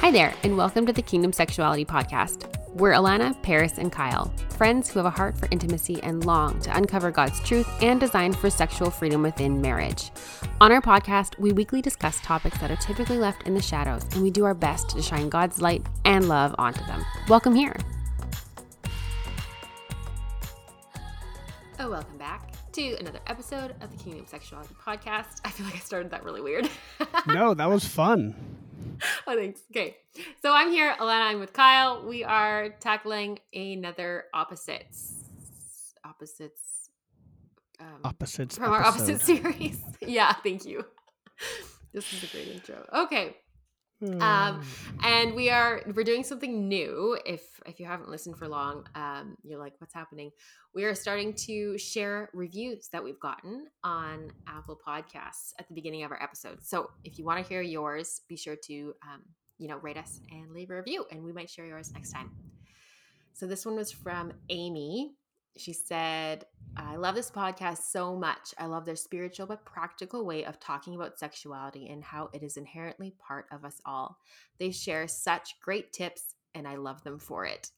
Hi there, and welcome to the Kingdom Sexuality Podcast. We're Alana, Paris, and Kyle, friends who have a heart for intimacy and long to uncover God's truth and design for sexual freedom within marriage. On our podcast, we weekly discuss topics that are typically left in the shadows, and we do our best to shine God's light and love onto them. Welcome here. Oh, welcome back to another episode of the Kingdom Sexuality Podcast. I feel like I started that really weird. no, that was fun. oh, thanks. Okay. So I'm here, Alana. I'm with Kyle. We are tackling another opposites. Opposites. Um, opposites. From episode. our opposite series. yeah, thank you. This is a great intro. Okay. Um, hmm. and we are we're doing something new. If if you haven't listened for long, um, you're like, what's happening? We are starting to share reviews that we've gotten on Apple Podcasts at the beginning of our episodes. So if you want to hear yours, be sure to um, you know rate us and leave a review, and we might share yours next time. So this one was from Amy she said, I love this podcast so much. I love their spiritual but practical way of talking about sexuality and how it is inherently part of us all. They share such great tips, and I love them for it.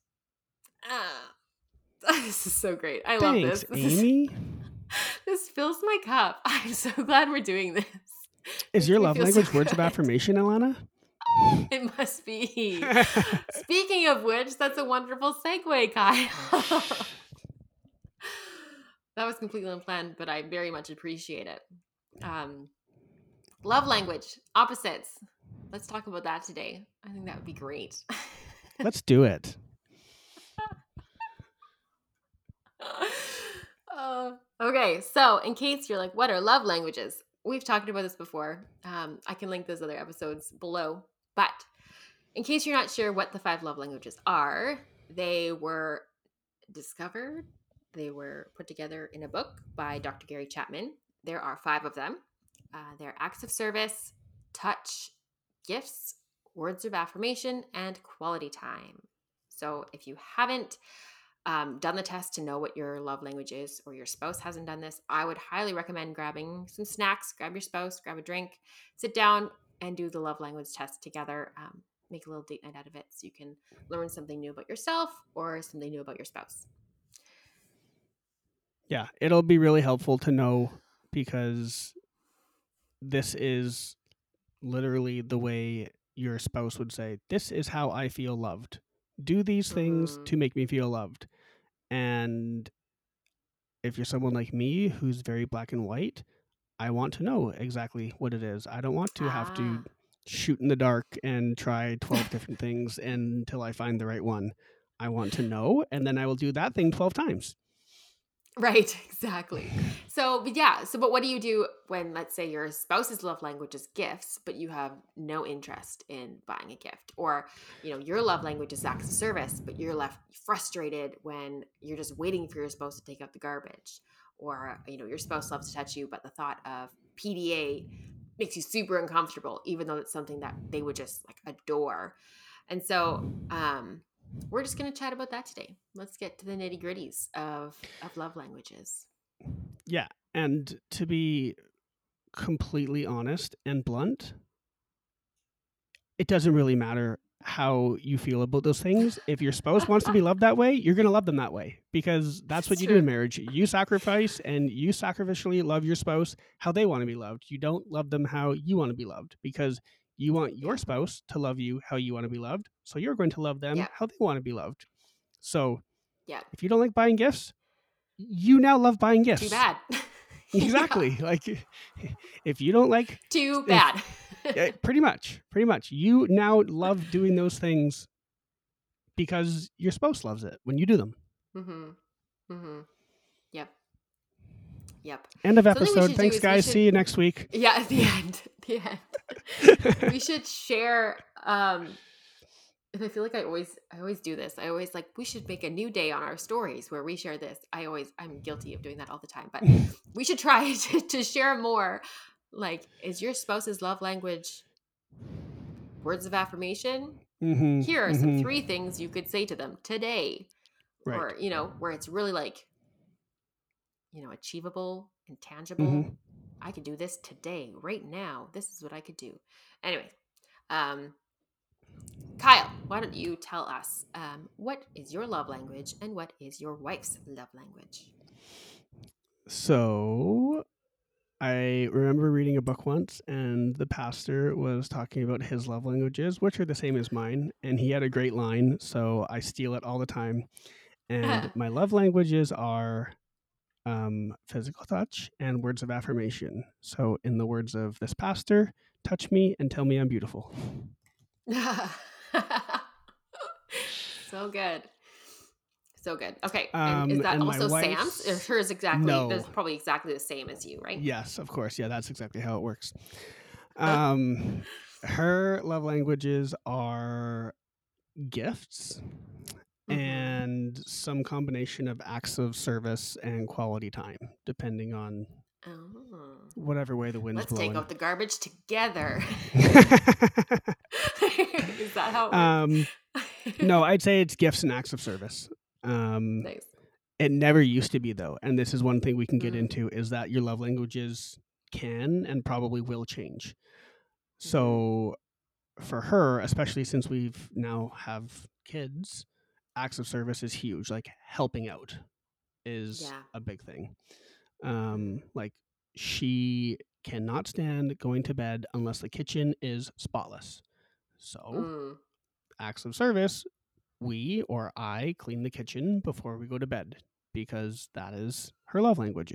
Ah, this is so great. I Thanks, love this. this Amy. Is, this fills my cup. I'm so glad we're doing this. Is your love language so words of affirmation, Alana? It must be. Speaking of which, that's a wonderful segue, Kyle. That was completely unplanned, but I very much appreciate it. Um, love language, opposites. Let's talk about that today. I think that would be great. Let's do it. uh, okay, so in case you're like, what are love languages? We've talked about this before. Um, I can link those other episodes below. But in case you're not sure what the five love languages are, they were discovered they were put together in a book by Dr. Gary Chapman. There are five of them. Uh, they're acts of service, touch, gifts, words of affirmation, and quality time. So if you haven't um, done the test to know what your love language is, or your spouse hasn't done this, I would highly recommend grabbing some snacks, grab your spouse, grab a drink, sit down, and do the love language test together. Um, make a little date night out of it so you can learn something new about yourself or something new about your spouse. Yeah, it'll be really helpful to know because this is literally the way your spouse would say, This is how I feel loved. Do these things mm-hmm. to make me feel loved. And if you're someone like me who's very black and white, I want to know exactly what it is. I don't want to ah. have to ah. shoot in the dark and try 12 different things until I find the right one. I want to know, and then I will do that thing 12 times. Right, exactly. So, yeah, so but what do you do when let's say your spouse's love language is gifts, but you have no interest in buying a gift or, you know, your love language is acts of service, but you're left frustrated when you're just waiting for your spouse to take out the garbage or, you know, your spouse loves to touch you, but the thought of PDA makes you super uncomfortable even though it's something that they would just like adore. And so, um we're just going to chat about that today. Let's get to the nitty gritties of, of love languages. Yeah. And to be completely honest and blunt, it doesn't really matter how you feel about those things. If your spouse wants to be loved that way, you're going to love them that way because that's what you do in marriage. You sacrifice and you sacrificially love your spouse how they want to be loved. You don't love them how you want to be loved because you want your spouse to love you how you want to be loved. So you're going to love them yeah. how they want to be loved. So yeah. if you don't like buying gifts, you now love buying gifts. Too bad. exactly. Like if you don't like too bad. If, pretty much. Pretty much. You now love doing those things because your spouse loves it when you do them. Mm-hmm. Mm-hmm. Yep. Yep. End of episode. Thanks, guys. Should... See you next week. Yeah, at the end. The end. we should share. Um, and I feel like I always, I always do this. I always like we should make a new day on our stories where we share this. I always, I'm guilty of doing that all the time, but we should try to, to share more. Like, is your spouse's love language words of affirmation? Mm-hmm, Here are mm-hmm. some three things you could say to them today, right. or you know, where it's really like you know, achievable and tangible. Mm-hmm. I could do this today, right now. This is what I could do. Anyway, um, Kyle, why don't you tell us um, what is your love language and what is your wife's love language? So I remember reading a book once, and the pastor was talking about his love languages, which are the same as mine. And he had a great line, so I steal it all the time. And my love languages are um, physical touch and words of affirmation. So, in the words of this pastor, touch me and tell me I'm beautiful. so good. So good. Okay. Um, and is that also Sam's? Or hers exactly? No. That's probably exactly the same as you, right? Yes, of course. Yeah, that's exactly how it works. Um, her love languages are gifts Mhm. and some combination of acts of service and quality time, depending on Oh. whatever way the wind's Let's blowing. take out the garbage together. is that how um, no, I'd say it's gifts and acts of service. Um, nice. It never used to be though, and this is one thing we can get Mm. into is that your love languages can and probably will change. Mm-hmm. So for her, especially since we've now have kids, acts of service is huge. Like helping out is Yeah. a big thing. Um, like she cannot stand going to bed unless the kitchen is spotless. So Mm. acts of service, we or I clean the kitchen before we go to bed because that is her love language.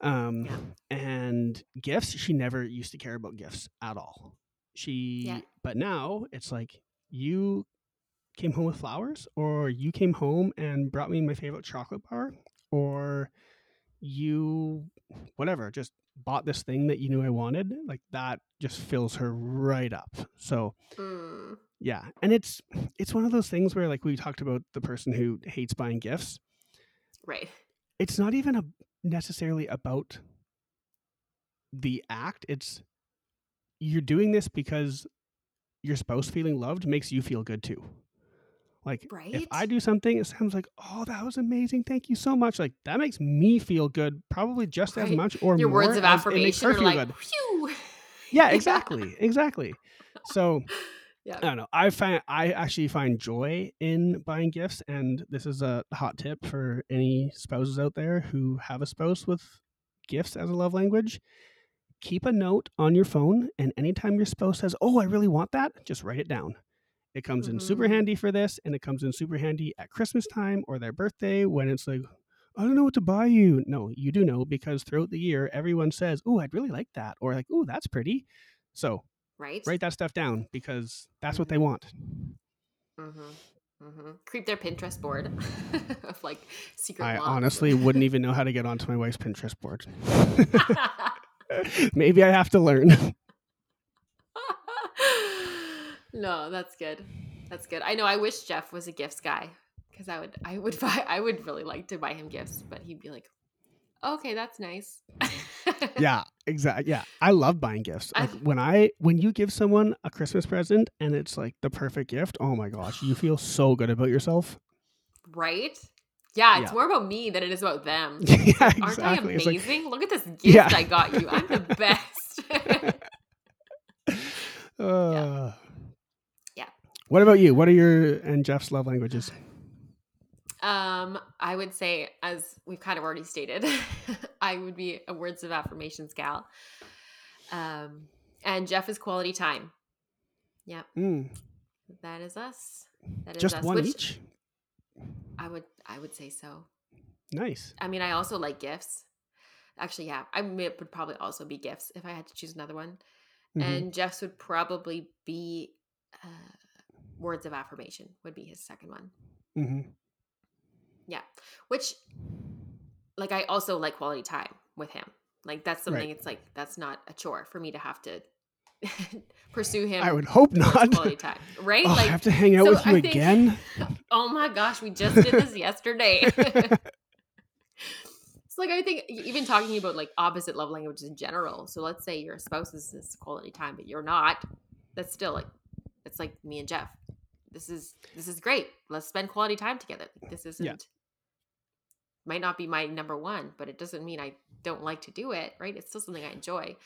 Um, Yeah. and gifts, she never used to care about gifts at all. She, Yeah. but now it's like you came home with flowers, or you came home and brought me my favorite chocolate bar, or you, whatever, just bought this thing that you knew I wanted. Like that just fills her right up. So, Mm. yeah, and it's it's one of those things where like we talked about the person who hates buying gifts. Right. It's not even a, necessarily about the act. It's you're doing this because your spouse feeling loved makes you feel good too. Like if I do something, it sounds like, "Oh, that was amazing! Thank you so much!" Like that makes me feel good, probably just as much or Your words of affirmation are feel like. Yeah, exactly, exactly. So Yeah. I don't know. I find I actually find joy in buying gifts, and this is a hot tip for any spouses out there who have a spouse with gifts as a love language. Keep a note on your phone, and anytime your spouse says, "Oh, I really want that," just write it down. It comes in super Mhm. handy for this, and it comes in super handy at Christmas time or their birthday when it's like, I don't know what to buy you. No, you do know because throughout the year, everyone says, Oh, I'd really like that. Or like, Oh, that's pretty. So Right? write that stuff down because that's what they Mhm. want. Mm-hmm. Mm-hmm. Creep their Pinterest board of like secret I honestly wouldn't even know how to get onto my wife's Pinterest board. Maybe I have to learn. No, that's good. That's good. I know. I wish Jeff was a gifts guy because I would, I would buy, I would really like to buy him gifts, but he'd be like, "Okay, that's nice." yeah, exactly. Yeah, I love buying gifts. I- Like when I when you give someone a Christmas present and it's like the perfect gift. Oh my gosh, you feel so good about yourself. right? Yeah, it's Yeah. more about me than it is about them. yeah, Aren't exactly. I It's like, amazing? Look at this gift Yeah. I got you. I'm the best. uh, Yeah. What about you? What are your and Jeff's love languages? Um, I would say, as we've kind of already stated, I would be a words of affirmations gal. Um, and Jeff is quality time. Yep, Mm, that is us. That is just us. one which each. I would, I would say so. Nice. I mean, I also like gifts. Actually, yeah, I would probably also be gifts if I had to choose another one. Mhm. And Jeff's would probably be uh, words of affirmation. Would be his second one. Mm-hmm. Yeah. Which like I also like quality time with him. Like that's something it's like that's not a chore for me to have to pursue him. I would hope not. quality time. Right? Oh, I have to hang out so with you think- again. oh my gosh, we just did this yesterday. it's like I think even talking about like opposite love languages in general. So let's say your spouse is this quality time, but you're not. That's still like it's like me and Jeff. This is this is great. Let's spend quality time together. This isn't might not be my number one, but it doesn't mean I don't like to do it. Right? It's still something I enjoy.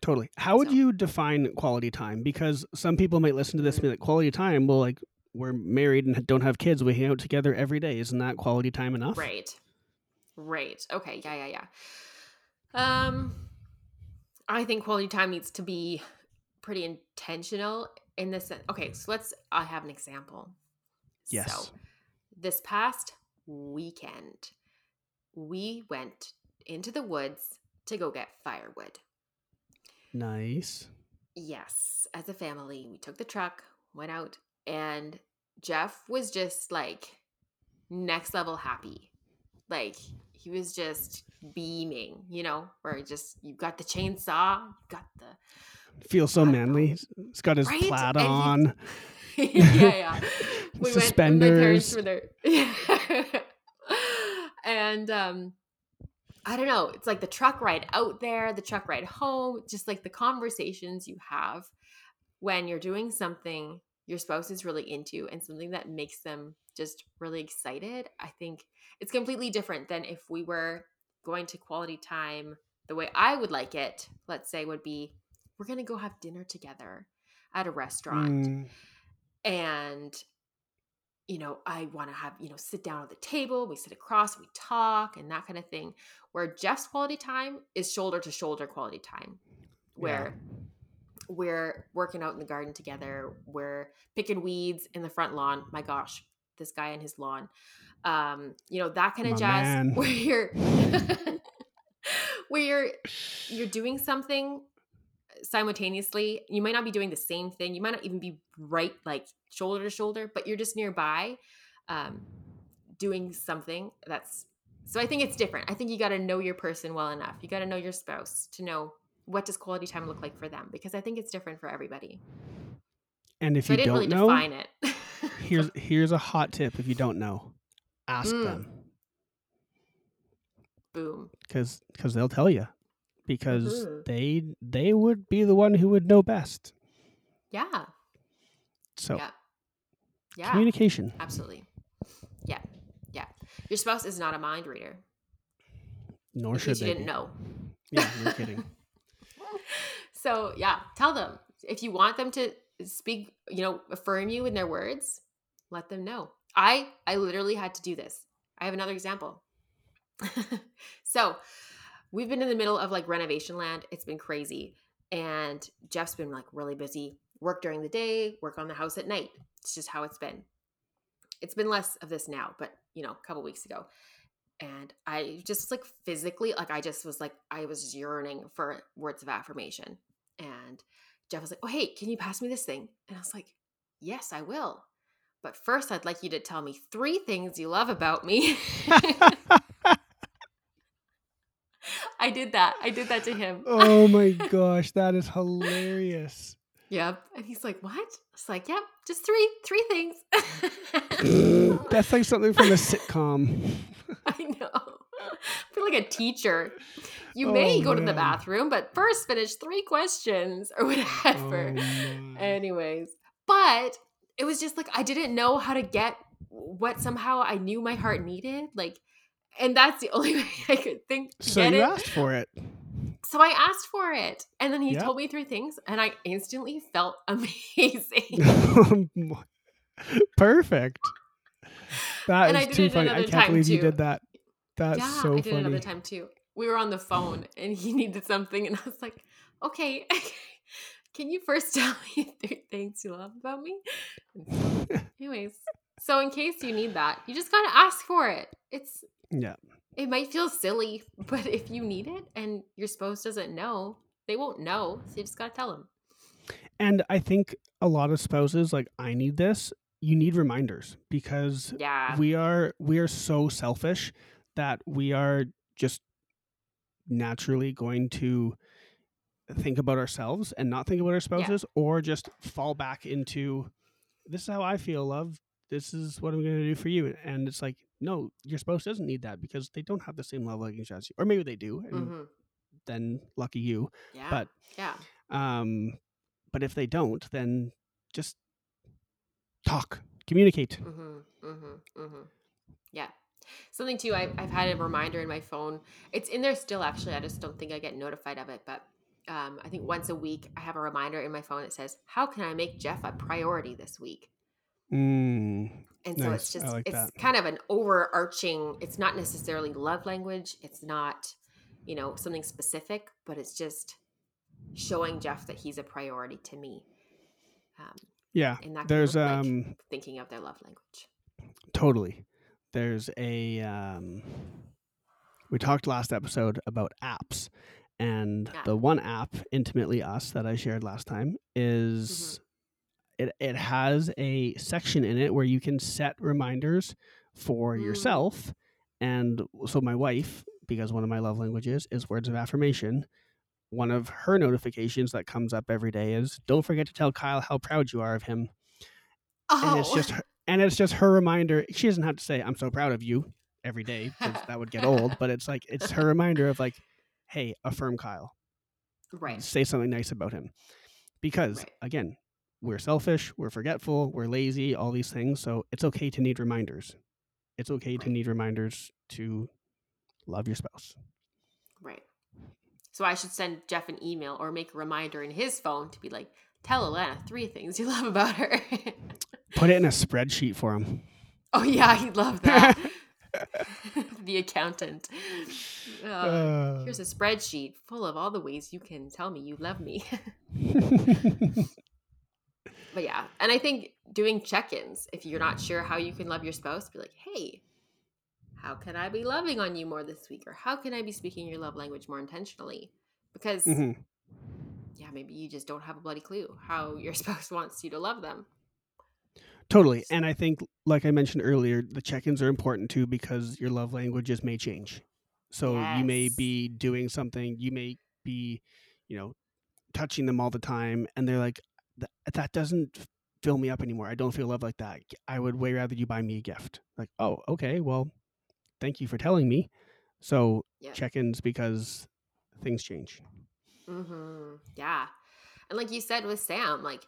Totally. How would you define quality time? Because some people might listen to this and be like, quality time. Well, like we're married and don't have kids. We hang out together every day. Isn't that quality time enough? Right. Right. Okay. Yeah, yeah, yeah. Um I think quality time needs to be pretty intentional in this okay, so let's I have an example. Yes. So this past weekend, we went into the woods to go get firewood. Nice. Yes, as a family, we took the truck, went out, and Jeff was just like next level happy. Like he was just beaming, you know, where just you got the chainsaw, you got the Feels so manly. He's got his Right? plaid on. yeah, yeah. We went when my parents Suspenders. there. and um I don't know, it's like the truck ride out there, the truck ride home, just like the conversations you have when you're doing something your spouse is really into and something that makes them just really excited. I think it's completely different than if we were going to quality time the way I would like it, let's say would be we're going to go have dinner together at a restaurant Mm, and you know i want to have you know sit down at the table we sit across we talk and that kind of thing where jeff's quality time is shoulder to shoulder quality time where we're working out in the garden together we're picking weeds in the front lawn my gosh this guy and his lawn um you know that kind of My jazz man. where you're where you're you're doing something simultaneously. You might not be doing the same thing. You might not even be right like shoulder to shoulder, but you're just nearby um, doing something that's so I think it's different. I think you got to know your person well enough. You got to know your spouse to know what does quality time look like for them because I think it's different for everybody. And if So you didn't don't really know, define it. here's here's a hot tip. If you don't know, ask Mm. them boom. because because they'll tell you because Mhm. they they would be the one who would know best. Yeah. So Yeah. Yeah. communication. Absolutely. Yeah. Yeah. Your spouse is not a mind reader. Nor should case you they. didn't be. know. Yeah, no kidding. so yeah, tell them if you want them to speak, you know, affirm you in their words, let them know. I I literally had to do this. I have another example. so we've been in the middle of like renovation land. It's been crazy. And Jeff's been like really busy. Work during the day, work on the house at night. It's just how it's been. It's been less of this now, but you know, a couple weeks ago. And I just like physically, like I just was like, I was yearning for words of affirmation. And Jeff was like, Oh, hey, can you pass me this thing? And I was like, Yes, I will. But first, I'd like you to tell me three things you love about me. I did that. I did that to him. oh my gosh, that is hilarious. Yep. And he's like, What? It's like, Yep, just three, three things. That's like something from a sitcom. I know. I feel like a teacher. You may Oh, go to the bathroom, but first finish three questions or Oh, whatever. my. Anyways, but it was just like I didn't know how to get what somehow I knew my heart needed. Like, and that's the only way I could think to so get you it. asked for it. So I asked for it, and then he told me three things, and I instantly felt amazing. Perfect. That And I is too funny. I can't believe you did that. That's yeah, so I did funny. another time too. We were on the phone, and he needed something, and I was like, "Okay, can you first tell me three things you love about me?" Anyways, so in case you need that, you just gotta ask for it. It's Yeah. it might feel silly, but if you need it and your spouse doesn't know, they won't know. So you just gotta tell them. And I think a lot of spouses like I need this. You need reminders because Yeah. we are we are so selfish that we are just naturally going to think about ourselves and not think about our spouses or just fall back into this is how I feel love this is what I'm going to do for you and it's like no your spouse doesn't need that because they don't have the same level of as or maybe they do and hmm then lucky you Yeah. but yeah. um but if they don't then just talk communicate Mm-hmm, mm-hmm, mm-hmm. Yeah. Something too, I've, I've had a reminder in my phone. It's in there still, actually. I just don't think I get notified of it. But um, I think once a week, I have a reminder in my phone that says, "How can I make Jeff a priority this week?" Mm, And so it's just like it's that. kind of an overarching. It's not necessarily love language. It's not, you know, something specific, but it's just showing Jeff that he's a priority to me. Um, yeah. and that There's like um thinking of their love language. totally. There's a um we talked last episode about apps and Yeah. the one app intimately us that I shared last time is Mm-hmm. It it has a section in it where you can set reminders for Mm. yourself and so my wife because one of my love languages is words of affirmation one of her notifications that comes up every day is don't forget to tell Kyle how proud you are of him Oh, and it's just her, and it's just her reminder she doesn't have to say i'm so proud of you every day because that would get old but it's like it's her reminder of like hey affirm kyle right. say something nice about him because Right. again we're selfish we're forgetful we're lazy all these things so it's okay to need reminders it's okay to need reminders to love your spouse Right. So I should send Jeff an email or make a reminder in his phone to be like, tell Alana three things you love about her. put it in a spreadsheet for him oh yeah, he'd love that. the accountant. Uh, Uh, here's a spreadsheet full of all the ways you can tell me you love me. But yeah, and I think doing check-ins if you're not sure how you can love your spouse, be like, hey, how can I be loving on you more this week, or how can I be speaking your love language more intentionally? Because Mhm. yeah, maybe you just don't have a bloody clue how your spouse wants you to love them. Totally. And I think, like I mentioned earlier, the check ins are important too because your love languages may change. So you may be doing something, you may be, you know, touching them all the time. And they're like, "Th- that doesn't fill me up anymore. I don't feel love like that. I would way rather you buy me a gift. Like, oh, okay. Well, thank you for telling me. So Yeah. check ins because things change. Mm-hmm. Yeah. And like you said with Sam, like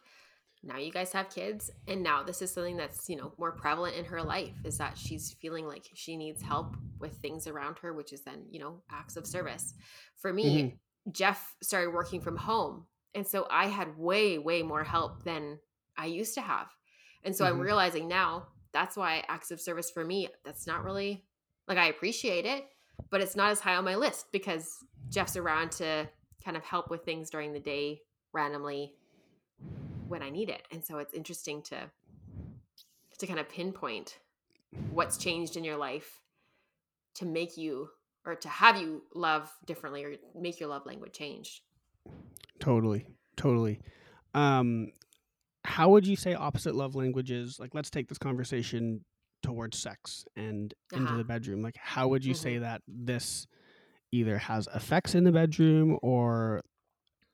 now you guys have kids, and now this is something that's, you know, more prevalent in her life is that she's feeling like she needs help with things around her, which is then, you know, acts of service. For me, Jeff started working from home. And so I had way, way more help than I used to have. And so I'm Mhm. realizing now that's why acts of service for me, that's not really like I appreciate it, but it's not as high on my list because Jeff's around to kind of help with things during the day randomly when I need it. And so it's interesting to to kind of pinpoint what's changed in your life to make you or to have you love differently or make your love language change. Totally. Totally. Um how would you say opposite love languages like let's take this conversation towards sex and into Uh-huh. the bedroom like how would you say Mhm. that this either has effects in the bedroom or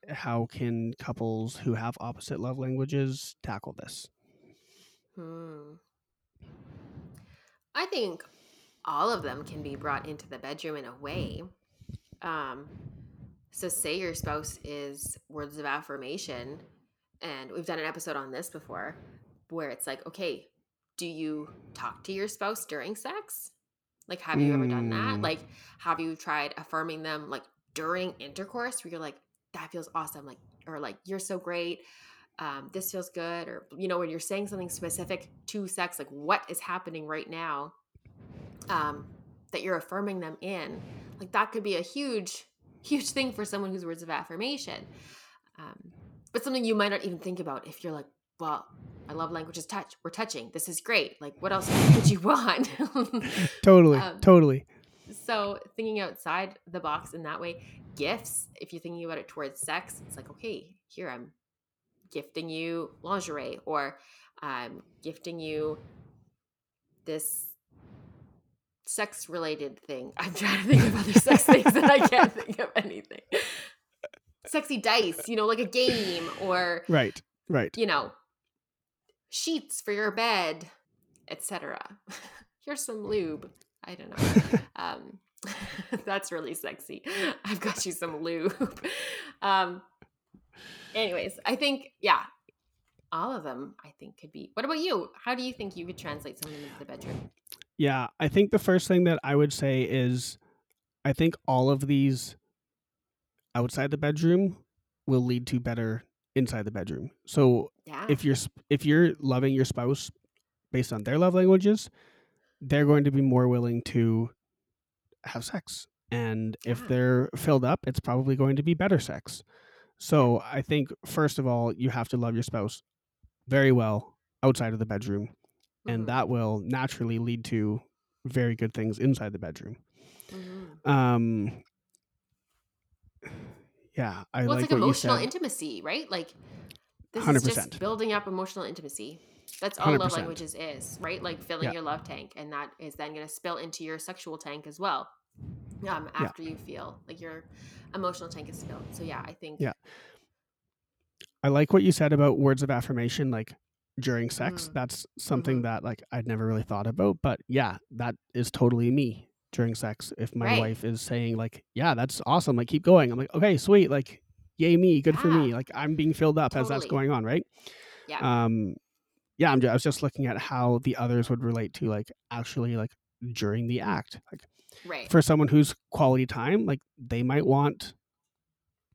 how can couples who have opposite love languages tackle this Hmm. I think all of them can be brought into the bedroom in a way. Um, so, say your spouse is words of affirmation, and we've done an episode on this before where it's like, okay, do you talk to your spouse during sex? Like, have you ever done that? Mm. Like, have you tried affirming them like during intercourse where you're like, that feels awesome? Like, or like, you're so great. Um, this feels good. Or, you know, when you're saying something specific to sex, like what is happening right now um, that you're affirming them in, like that could be a huge, huge thing for someone who's words of affirmation. Um, but something you might not even think about if you're like, well, my love language is touch. We're touching. This is great. Like, what else could you want? totally Um, totally so, thinking outside the box in that way, gifts, if you're thinking about it towards sex, it's like, okay, here I'm gifting you lingerie or I'm gifting you this sex related thing. I'm trying to think of other sex things and I can't think of anything. Sexy dice, you know, like a game or right right you know, sheets for your bed, etc. Here's some lube. I don't know. Um, that's really sexy. I've got you some lube. Um, anyways, I think yeah, all of them I think could be. What about you? How do you think you could translate something into the bedroom? Yeah, I think the first thing that I would say is I think all of these outside the bedroom will lead to better inside the bedroom. So Yeah. if you're if you're loving your spouse based on their love languages, they're going to be more willing to have sex. And if they're filled up, it's probably going to be better sex. So I think first of all, you have to love your spouse very well outside of the bedroom, and Mhm, that will naturally lead to very good things inside the bedroom. mhm. Um yeah, I Well, like it's like what emotional intimacy, right? Like this is 100%. just building up emotional intimacy. That's all love 100%. languages is, right? Like filling Yeah. your love tank, and that is then going to spill into your sexual tank as well. Um, Yeah. after you feel like your emotional tank is filled. So yeah, I think. Yeah. I like what you said about words of affirmation like during sex. Mm. That's something Mhm. that like I'd never really thought about, but yeah, that is totally me during sex. If my Right. wife is saying like, "Yeah, that's awesome. Like keep going." I'm like, "Okay, sweet. Like yay me. Good for me." Like I'm being filled up as that's going on, right? Yeah. Um yeah, I'm ju- I was just looking at how the others would relate to like actually like during the act. Like right. for someone who's quality time, like they might want,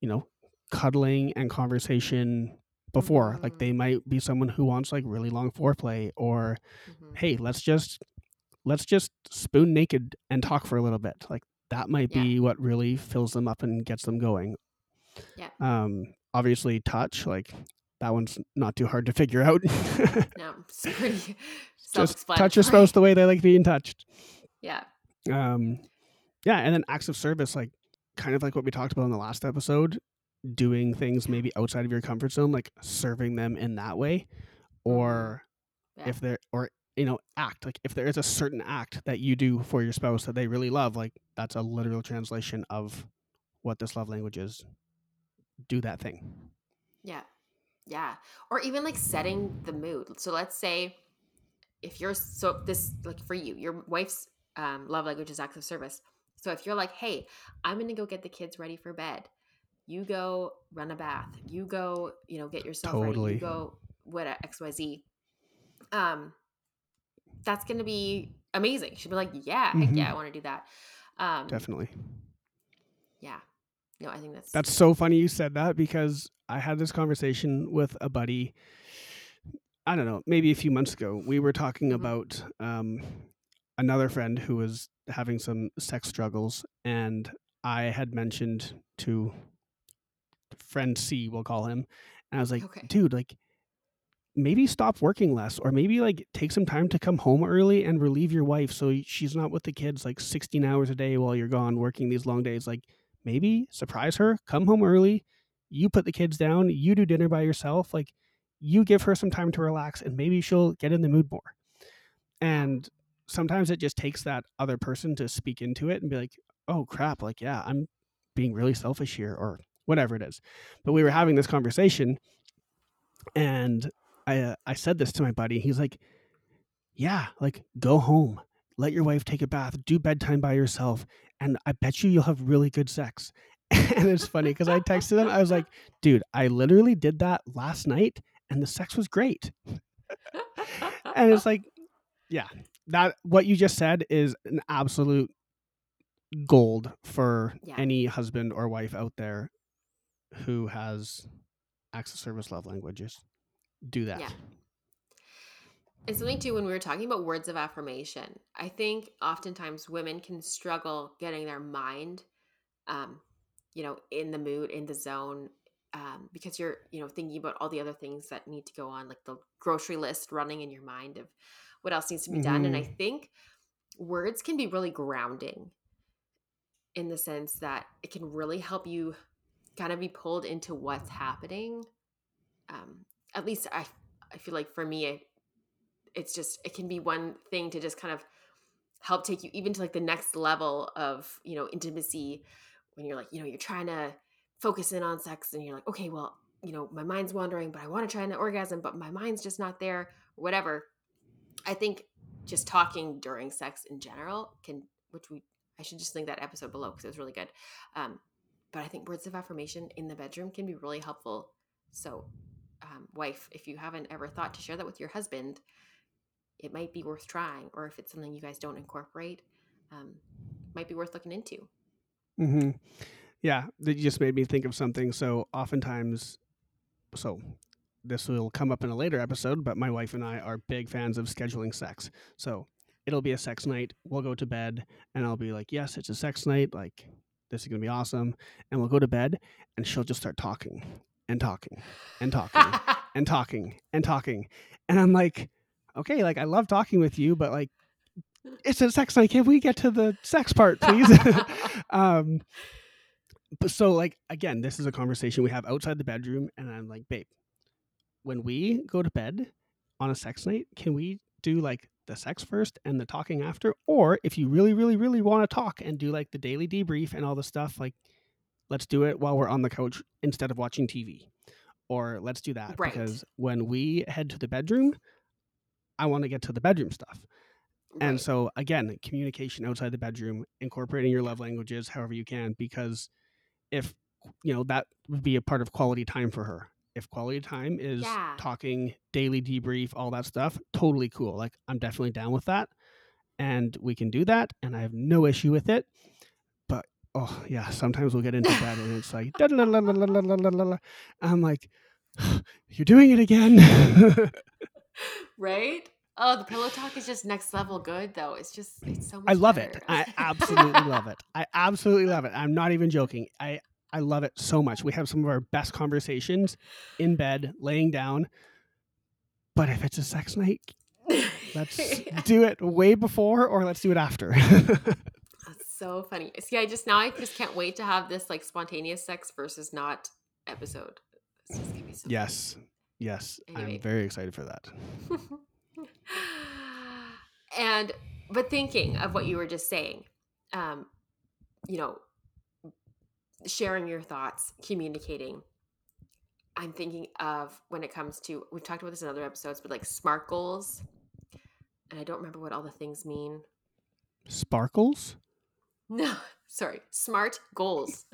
you know, cuddling and conversation before. Like they might be someone who wants like really long foreplay or Mhm. hey, let's just let's just spoon naked and talk for a little bit. Like that might Yeah. be what really fills them up and gets them going. Yeah. Um obviously touch, like that one's not too hard to figure out. No, it's pretty just touch your spouse the way they like being touched. Yeah. um yeah and then acts of service like kind of like what we talked about in the last episode doing things maybe outside of your comfort zone like serving them in that way or Yeah. if there or you know act like if there is a certain act that you do for your spouse that they really love like that's a literal translation of what this love language is do that thing Yeah. Yeah. Or even like setting the mood. So let's say if you're so this like for you, your wife's um, love language is acts of service. So if you're like, hey, I'm gonna go get the kids ready for bed, you go run a bath, you go, you know, get yourself ready, Totally. you go what X Y Z. Um, that's gonna be amazing. She'll be like, yeah, heck yeah. I want to do that. Um, definitely yeah. No, I think that's That's so funny you said that because I had this conversation with a buddy. I don't know, maybe a few months ago. We were talking Mhm. about um, another friend who was having some sex struggles, and I had mentioned to friend C, we'll call him, and I was like, Okay. dude, like maybe stop working less or maybe like take some time to come home early and relieve your wife so she's not with the kids like 16 hours a day while you're gone working these long days. Like maybe surprise her come home early you put the kids down you do dinner by yourself like you give her some time to relax and maybe she'll get in the mood more. And sometimes it just takes that other person to speak into it and be like oh crap like yeah i'm being really selfish here or whatever it is but we were having this conversation and I uh, I said this to my buddy. He's like, "Yeah, like go home, let your wife take a bath, do bedtime by yourself, and I bet you you'll have really good sex." and it's funny because I texted him. I was like, "Dude, I literally did that last night, and the sex was great." And it's like, yeah, that what you just said is an absolute gold for Yeah. any husband or wife out there who has acts of service love languages. Do that. Yeah. And something too, when we were talking about words of affirmation, I think oftentimes women can struggle getting their mind, um, you know, in the mood, in the zone, um, because you're, you know, thinking about all the other things that need to go on, like the grocery list running in your mind of what else needs to be done. And I think words can be really grounding in the sense that it can really help you kind of be pulled into what's happening. Um, at least I, I feel like for me, it, it's just it can be one thing to just kind of help take you even to like the next level of you know intimacy when you're like you know you're trying to focus in on sex and you're like okay well you know my mind's wandering but i want to try an orgasm but my mind's just not there whatever i think just talking during sex in general can which we i should just link that episode below because it was really good um, but i think words of affirmation in the bedroom can be really helpful so um, wife if you haven't ever thought to share that with your husband it might be worth trying or if it's something you guys don't incorporate um, might be worth looking into hmm Yeah, that just made me think of something. So oftentimes, so this will come up in a later episode, but my wife and I are big fans of scheduling sex. So it'll be a sex night. We'll go to bed, and I'll be like, "Yes, it's a sex night. Like this is gonna be awesome." And we'll go to bed, and she'll just start talking and talking and talking and talking and talking, and I'm like, "Okay, like I love talking with you, but like." It's a sex night. Can we get to the sex part, please? um, but so like again, this is a conversation we have outside the bedroom, and I'm like, babe, when we go to bed on a sex night, can we do like the sex first and the talking after? Or if you really, really, really want to talk and do like the daily debrief and all the stuff, like let's do it while we're on the couch instead of watching TV. Or let's do that Right. because when we head to the bedroom, I want to get to the bedroom stuff. And so again, communication outside the bedroom, incorporating your love languages however you can, because if you know that would be a part of quality time for her. If quality time is Yeah. talking, daily debrief, all that stuff, totally cool. Like I'm definitely down with that. And we can do that, and I have no issue with it. But oh yeah, sometimes we'll get into that and it's like. I'm like, you're doing it again. right? Oh, the pillow talk is just next level good though. It's just it's so much I love better. it. I absolutely love it. I absolutely love it. I'm not even joking. I I love it so much. We have some of our best conversations in bed, laying down. But if it's a sex night, let's do it way before or let's do it after. That's so funny. See, I just now I just can't wait to have this like spontaneous sex versus not episode. This is gonna be so yes. Yes. Anyway. I'm very excited for that. and but thinking of what you were just saying, um, you know, sharing your thoughts, communicating. I'm thinking of when it comes to we've talked about this in other episodes, but like SMART goals. And I don't remember what all the things mean. Sparkles? No, sorry, SMART goals.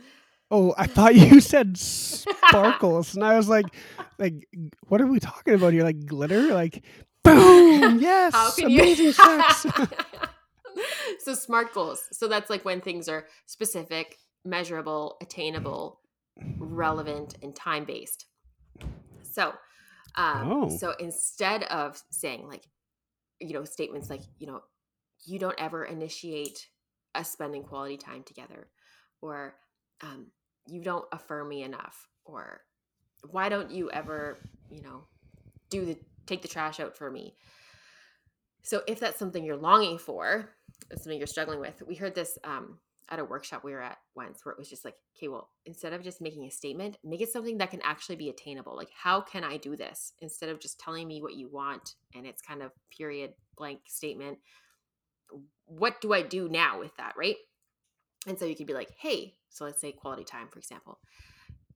Oh, I thought you said sparkles. and I was like, like, what are we talking about here? Like glitter? Like, boom! Yes! How can amazing you? sex. so SMART goals. So that's like when things are specific, measurable, attainable, relevant, and time based. So, um, Oh. so instead of saying like, you know, statements like, you know, you don't ever initiate us spending quality time together, or um, you don't affirm me enough, or why don't you ever, you know, do the take the trash out for me. So if that's something you're longing for, something you're struggling with. We heard this um, at a workshop we were at once where it was just like, okay, well, instead of just making a statement, make it something that can actually be attainable. Like, how can I do this? Instead of just telling me what you want and it's kind of period blank statement. What do I do now with that, right? And so you could be like, hey, so let's say quality time, for example.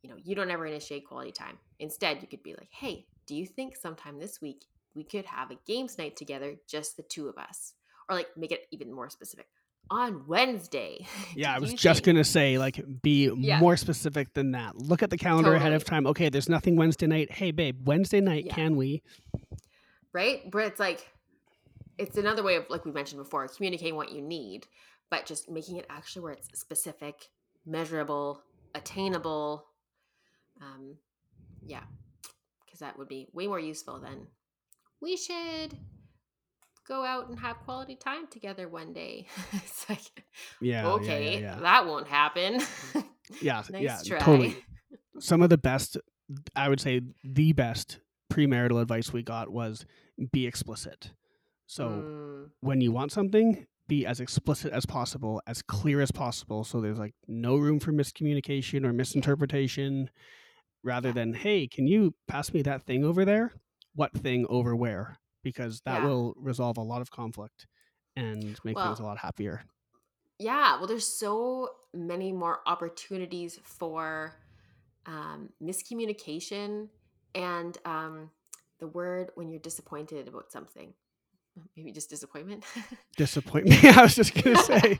You know, you don't ever initiate quality time. Instead, you could be like, hey, do you think sometime this week we could have a games night together, just the two of us? Or like make it even more specific. On Wednesday. Yeah, I was just think- gonna say, like, be Yeah. more specific than that. Look at the calendar ahead of time. Okay, there's nothing Wednesday night. Hey, babe, Wednesday night, Yeah. can we? right? But it's like it's another way of like we mentioned before, communicating what you need, but just making it actually where it's specific, measurable, attainable. Um, yeah, because that would be way more useful than we should go out and have quality time together one day. it's like Yeah. yeah, okay, Yeah, yeah, that won't happen. yeah. nice yeah, try. totally. Some of the best, I would say, the best premarital advice we got was be explicit. So Mm, when you want something, be as explicit as possible, as clear as possible. So there's like no room for miscommunication or misinterpretation. Rather than, hey, can you pass me that thing over there? What thing over where? Because that Yeah. will resolve a lot of conflict and make things a lot happier. yeah well there's so many more opportunities for um, miscommunication and um, the word when you're disappointed about something maybe just disappointment Disappointment. I was just gonna say.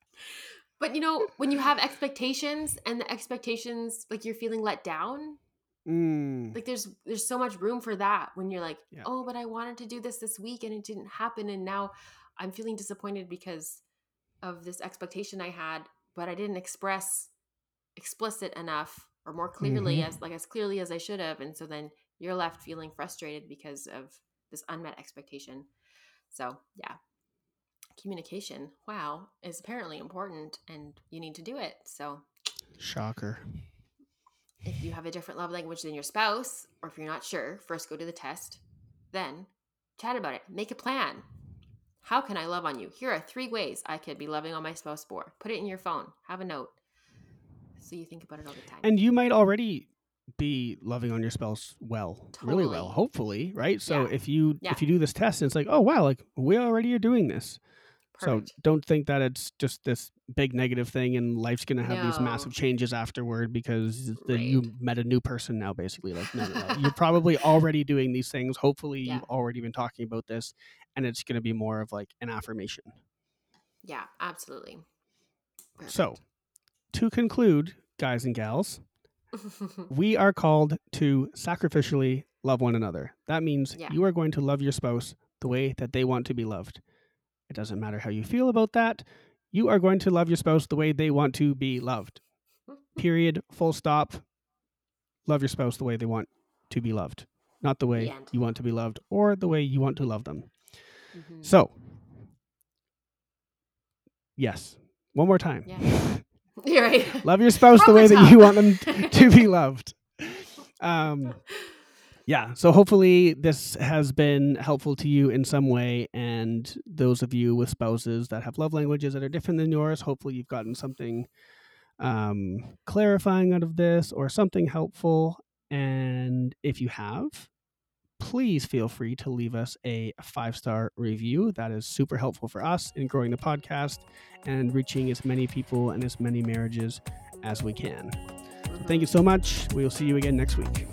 but you know when you have expectations and the expectations like you're feeling let down Mm, like there's there's so much room for that when you're like Yeah. oh but i wanted to do this this week and it didn't happen and now i'm feeling disappointed because of this expectation i had but i didn't express explicit enough or more clearly Mhm. as like as clearly as I should have and so then you're left feeling frustrated because of this unmet expectation. So, yeah. Communication, wow, is apparently important and you need to do it. So, Shocker. If you have a different love language than your spouse, or if you're not sure, first go to the test, then chat about it. Make a plan. How can I love on you? Here are three ways I could be loving on my spouse for. Put it in your phone. Have a note. So you think about it all the time. And you might already be loving on your spouse well, really well, hopefully, right? So Yeah. if you Yeah. if you do this test and it's like, oh wow, like we already are doing this. Perfect. So don't think that it's just this big negative thing and life's gonna have these massive changes afterward because the, you met a new person now, basically. Like no, no, no. you're probably already doing these things. Hopefully Yeah. you've already been talking about this and it's gonna be more of like an affirmation. yeah, absolutely. So to conclude, guys and gals, we are called to sacrificially love one another. That means Yeah. you are going to love your spouse the way that they want to be loved. It doesn't matter how you feel about that. You are going to love your spouse the way they want to be loved. Period. Full stop. Love your spouse the way they want to be loved, not the way end. you want to be loved or the way you want to love them. Mhm. So, yes, one more time. Yeah. You're right. Love your spouse the way the that you want them to be loved. Um, yeah. So hopefully this has been helpful to you in some way. And those of you with spouses that have love languages that are different than yours, hopefully you've gotten something um, clarifying out of this or something helpful. And if you have, please feel free to leave us a five star review. That is super helpful for us in growing the podcast and reaching as many people and as many marriages as we can. Mhm. Thank you so much. We will see you again next week.